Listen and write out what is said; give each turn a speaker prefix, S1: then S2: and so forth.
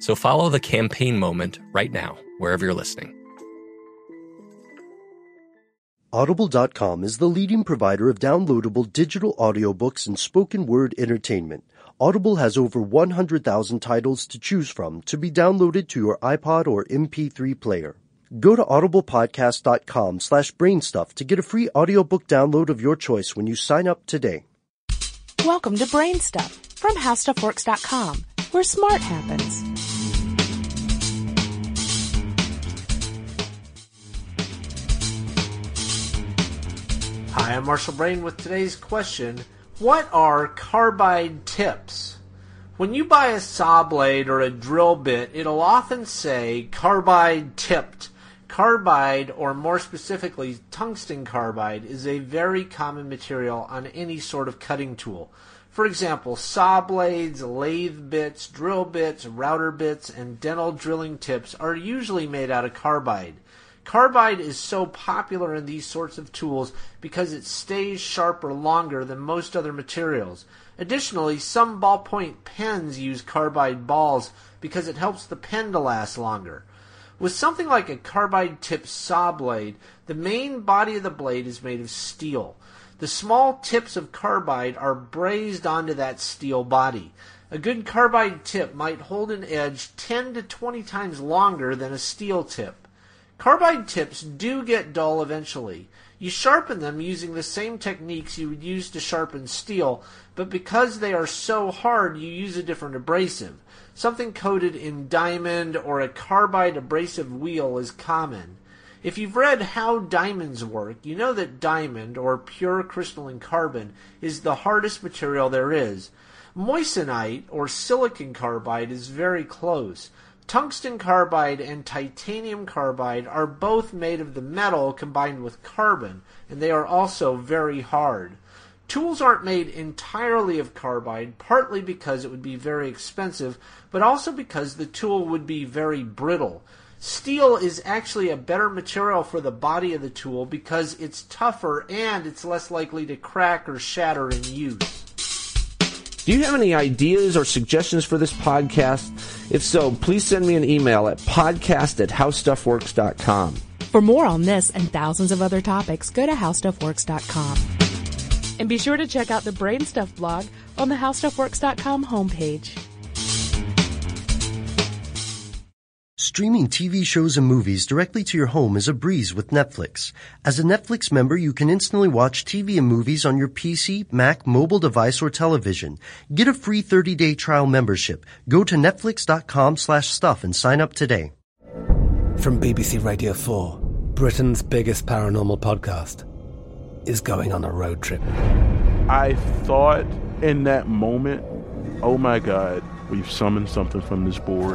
S1: So follow the campaign moment right now, wherever you're listening.
S2: Audible.com is the leading provider of downloadable digital audiobooks and spoken word entertainment. Audible has over 100,000 titles to choose from to be downloaded to your iPod or MP3 player. Go to audiblepodcast.com slash brainstuff to get a free audiobook download of your choice when you sign up today.
S3: Welcome to Brainstuff from HowStuffWorks.com, where smart happens.
S4: Hi, I'm Marshall Brain with today's question. What are carbide tips? When you buy a saw blade or a drill bit, it'll often say carbide tipped. Carbide, or more specifically tungsten carbide, is a very common material on any sort of cutting tool. For example, saw blades, lathe bits, drill bits, router bits, and dental drilling tips are usually made out of carbide. Carbide is so popular in these sorts of tools because it stays sharper longer than most other materials. Additionally, some ballpoint pens use carbide balls because it helps the pen to last longer. With something like a carbide tipped saw blade, the main body of the blade is made of steel. The small tips of carbide are brazed onto that steel body. A good carbide tip might hold an edge 10 to 20 times longer than a steel tip. Carbide tips do get dull eventually. You sharpen them using the same techniques you would use to sharpen steel, but because they are so hard, you use a different abrasive. Something coated in diamond or a carbide abrasive wheel is common. If you've read How Diamonds Work, you know that diamond, or pure crystalline carbon, is the hardest material there is. Moissanite, or silicon carbide, is very close. Tungsten carbide and titanium carbide are both made of the metal combined with carbon, and they are also very hard. Tools aren't made entirely of carbide, partly because it would be very expensive, but also because the tool would be very brittle. Steel is actually a better material for the body of the tool because it's tougher and it's less likely to crack or shatter in use.
S5: Do you have any ideas or suggestions for this podcast? If so, please send me an email at podcast at howstuffworks.com.
S3: For more on this and thousands of other topics, go to howstuffworks.com. And be sure to check out the Brainstuff blog on the howstuffworks.com homepage.
S2: Streaming TV shows and movies directly to your home is a breeze with Netflix. As a Netflix member, you can instantly watch TV and movies on your PC, Mac, mobile device, or television. Get a free 30-day trial membership. Go to netflix.com slash stuff and sign up today.
S6: From BBC Radio 4, Britain's biggest paranormal podcast is going on a road trip.
S7: I thought in that moment, oh my God, we've summoned something from this board.